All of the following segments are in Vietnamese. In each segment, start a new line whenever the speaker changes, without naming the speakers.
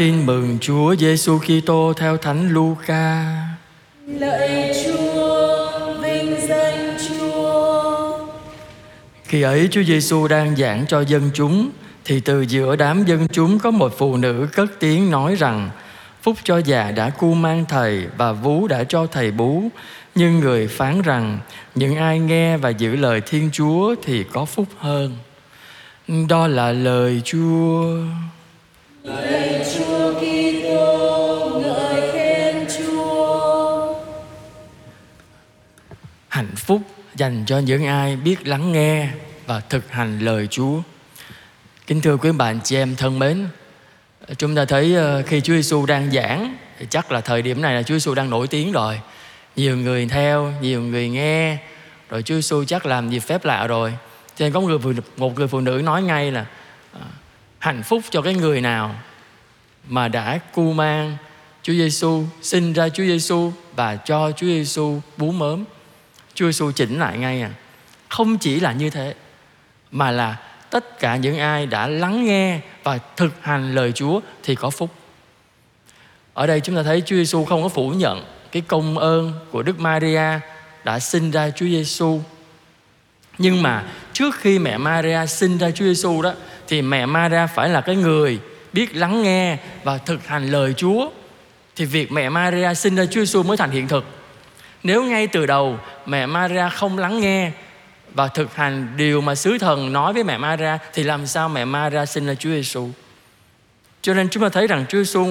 Tin mừng Chúa Giêsu Kitô theo Thánh Luca.
Lạy Chúa, vinh danh Chúa.
Khi ấy Chúa Giêsu đang giảng cho dân chúng thì từ giữa đám dân chúng có một phụ nữ cất tiếng nói rằng Phúc cho già đã cu mang thầy và vú đã cho thầy bú Nhưng người phán rằng những ai nghe và giữ lời Thiên Chúa thì có phúc hơn Đó là lời Chúa
Lạy Chúa Kitô, ngợi khen Chúa.
hạnh phúc dành cho những ai biết lắng nghe và thực hành lời Chúa. Kính thưa quý bạn chị em thân mến, chúng ta thấy ờ, khi Chúa Giêsu đang giảng thì chắc là thời điểm này là Chúa Giêsu đang nổi tiếng rồi. Nhiều người theo, nhiều người nghe, rồi Chúa Giêsu chắc làm gì phép lạ rồi. Cho nên có một người phụ, một người phụ nữ nói ngay là hạnh phúc cho cái người nào mà đã cu mang Chúa Giêsu, sinh ra Chúa Giêsu và cho Chúa Giêsu bú mớm. Chúa Giêsu chỉnh lại ngay à. Không chỉ là như thế mà là tất cả những ai đã lắng nghe và thực hành lời Chúa thì có phúc. Ở đây chúng ta thấy Chúa Giêsu không có phủ nhận cái công ơn của Đức Maria đã sinh ra Chúa Giêsu. Nhưng mà trước khi mẹ Maria sinh ra Chúa Giêsu đó thì mẹ Maria phải là cái người biết lắng nghe và thực hành lời Chúa thì việc mẹ Maria sinh ra Chúa Giêsu mới thành hiện thực. Nếu ngay từ đầu mẹ Maria không lắng nghe và thực hành điều mà sứ thần nói với mẹ Maria thì làm sao mẹ Maria sinh ra Chúa Giêsu? Cho nên chúng ta thấy rằng Chúa Giêsu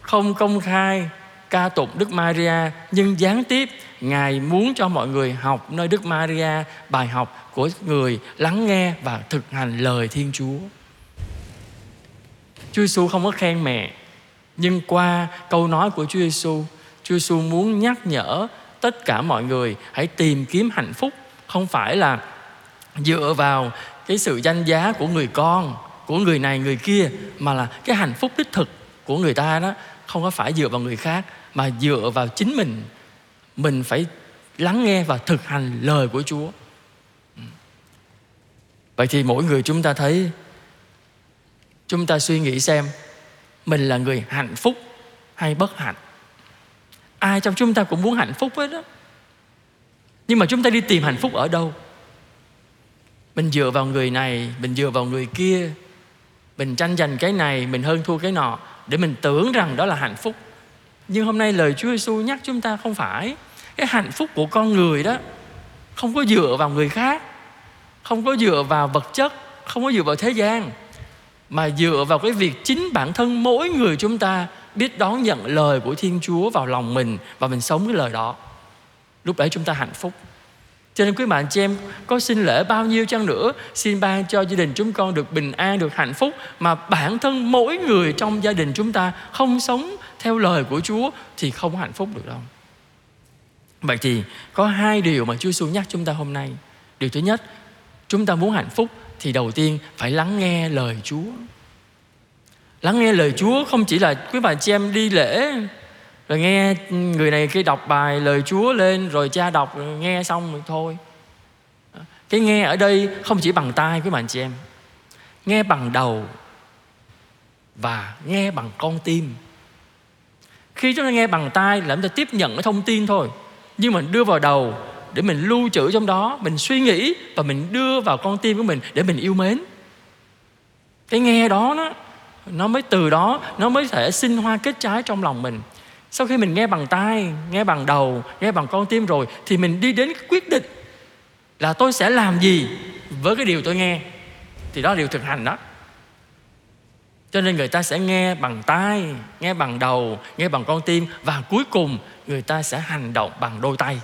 không công khai ca tụng Đức Maria nhưng gián tiếp Ngài muốn cho mọi người học nơi Đức Maria bài học của người lắng nghe và thực hành lời Thiên Chúa. Chúa Giêsu không có khen mẹ nhưng qua câu nói của Chúa Giêsu, Chúa Giêsu muốn nhắc nhở tất cả mọi người hãy tìm kiếm hạnh phúc không phải là dựa vào cái sự danh giá của người con của người này người kia mà là cái hạnh phúc đích thực của người ta đó không có phải dựa vào người khác, mà dựa vào chính mình. Mình phải lắng nghe và thực hành lời của Chúa. Ừ. Vậy thì mỗi người chúng ta thấy, chúng ta suy nghĩ xem, mình là người hạnh phúc hay bất hạnh? Ai trong chúng ta cũng muốn hạnh phúc hết đó nhưng mà chúng ta đi tìm hạnh phúc ở đâu? Mình dựa vào người này, mình dựa vào người kia. Mình tranh giành cái này, mình hơn thua cái nọ để mình tưởng rằng đó là hạnh phúc nhưng hôm nay lời Chúa Giêsu nhắc chúng ta không phải cái hạnh phúc của con người đó không có dựa vào người khác, không có dựa vào vật chất, không có dựa vào thế gian, mà dựa vào cái việc chính bản thân mỗi người chúng ta biết đón nhận lời của Thiên Chúa vào lòng mình và mình sống cái lời đó. Lúc đấy chúng ta hạnh phúc. Cho nên quý bạn chị em có xin lễ bao nhiêu chăng nữa Xin ban cho gia đình chúng con được bình an, được hạnh phúc. Mà bản thân mỗi người trong gia đình chúng ta không sống theo lời của Chúa Thì không hạnh phúc được đâu. Vậy thì có hai điều mà Chúa xuống nhắc chúng ta hôm nay. Điều thứ nhất Chúng ta muốn hạnh phúc Thì đầu tiên phải lắng nghe lời Chúa. Lắng nghe lời Chúa không chỉ là quý bà chị em đi lễ rồi nghe người này kia đọc bài lời Chúa lên rồi cha đọc rồi nghe xong rồi thôi. Cái nghe ở đây không chỉ bằng tai quý bạn chị em. Nghe bằng đầu và nghe bằng con tim. Khi chúng ta nghe bằng tai là chúng ta tiếp nhận cái thông tin thôi. Nhưng mình đưa vào đầu để mình lưu trữ trong đó, mình suy nghĩ và mình đưa vào con tim của mình để mình yêu mến. Cái nghe đó nó nó mới từ đó nó mới thể sinh hoa kết trái trong lòng mình sau khi mình nghe bằng tai, nghe bằng đầu, nghe bằng con tim rồi, thì mình đi đến quyết định là tôi sẽ làm gì với cái điều tôi nghe. Thì đó là điều thực hành đó. Cho nên người ta sẽ nghe bằng tai, nghe bằng đầu, nghe bằng con tim và cuối cùng người ta sẽ hành động bằng đôi tay.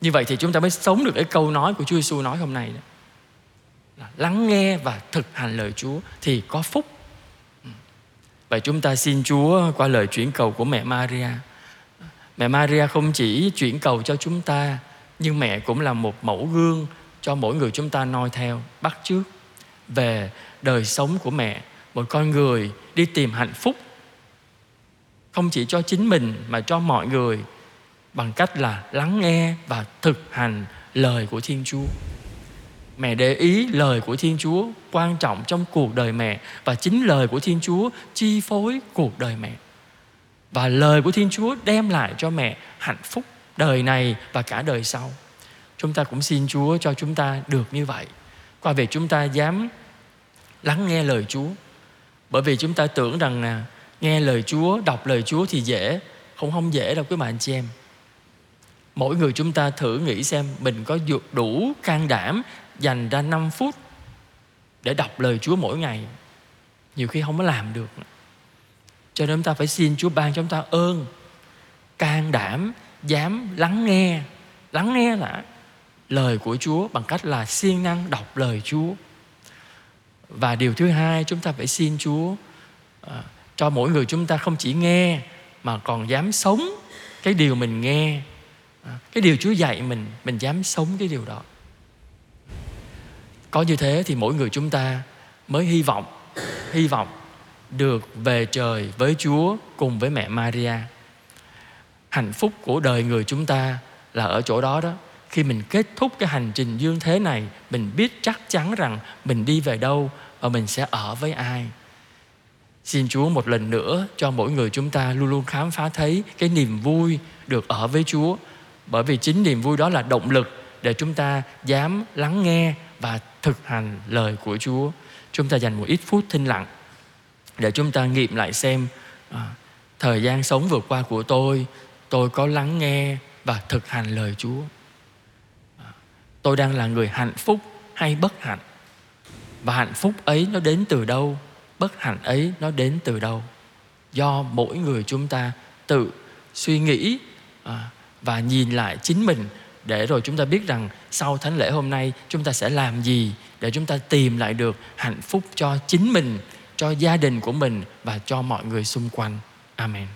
Như vậy thì chúng ta mới sống được cái câu nói của Chúa Giêsu nói hôm nay đó. Là lắng nghe và thực hành lời Chúa thì có phúc và chúng ta xin Chúa qua lời chuyển cầu của mẹ Maria. Mẹ Maria không chỉ chuyển cầu cho chúng ta, nhưng mẹ cũng là một mẫu gương cho mỗi người chúng ta noi theo, bắt chước về đời sống của mẹ, một con người đi tìm hạnh phúc không chỉ cho chính mình mà cho mọi người bằng cách là lắng nghe và thực hành lời của Thiên Chúa mẹ để ý lời của thiên chúa quan trọng trong cuộc đời mẹ và chính lời của thiên chúa chi phối cuộc đời mẹ. Và lời của thiên chúa đem lại cho mẹ hạnh phúc đời này và cả đời sau. Chúng ta cũng xin chúa cho chúng ta được như vậy. Qua việc chúng ta dám lắng nghe lời chúa. Bởi vì chúng ta tưởng rằng là nghe lời chúa, đọc lời chúa thì dễ, không không dễ đâu quý bạn chị em. Mỗi người chúng ta thử nghĩ xem mình có đủ can đảm dành ra 5 phút để đọc lời Chúa mỗi ngày. Nhiều khi không có làm được. Cho nên chúng ta phải xin Chúa ban cho chúng ta ơn can đảm dám lắng nghe lắng nghe là lời của Chúa bằng cách là siêng năng đọc lời Chúa. Và điều thứ hai chúng ta phải xin Chúa à, cho mỗi người chúng ta không chỉ nghe mà còn dám sống cái điều mình nghe à, cái điều Chúa dạy mình mình dám sống cái điều đó có như thế thì mỗi người chúng ta mới hy vọng hy vọng được về trời với Chúa cùng với mẹ Maria. Hạnh phúc của đời người chúng ta là ở chỗ đó đó. Khi mình kết thúc cái hành trình dương thế này, mình biết chắc chắn rằng mình đi về đâu và mình sẽ ở với ai. Xin Chúa một lần nữa cho mỗi người chúng ta luôn luôn khám phá thấy cái niềm vui được ở với Chúa. Bởi vì chính niềm vui đó là động lực để chúng ta dám lắng nghe và thực hành lời của Chúa. Chúng ta dành một ít phút thinh lặng để chúng ta nghiệm lại xem à, thời gian sống vừa qua của tôi, tôi có lắng nghe và thực hành lời Chúa. À, tôi đang là người hạnh phúc hay bất hạnh? Và hạnh phúc ấy nó đến từ đâu? Bất hạnh ấy nó đến từ đâu? Do mỗi người chúng ta tự suy nghĩ à, và nhìn lại chính mình để rồi chúng ta biết rằng sau thánh lễ hôm nay, chúng ta sẽ làm gì để chúng ta tìm lại được hạnh phúc cho chính mình, cho gia đình của mình và cho mọi người xung quanh. Amen.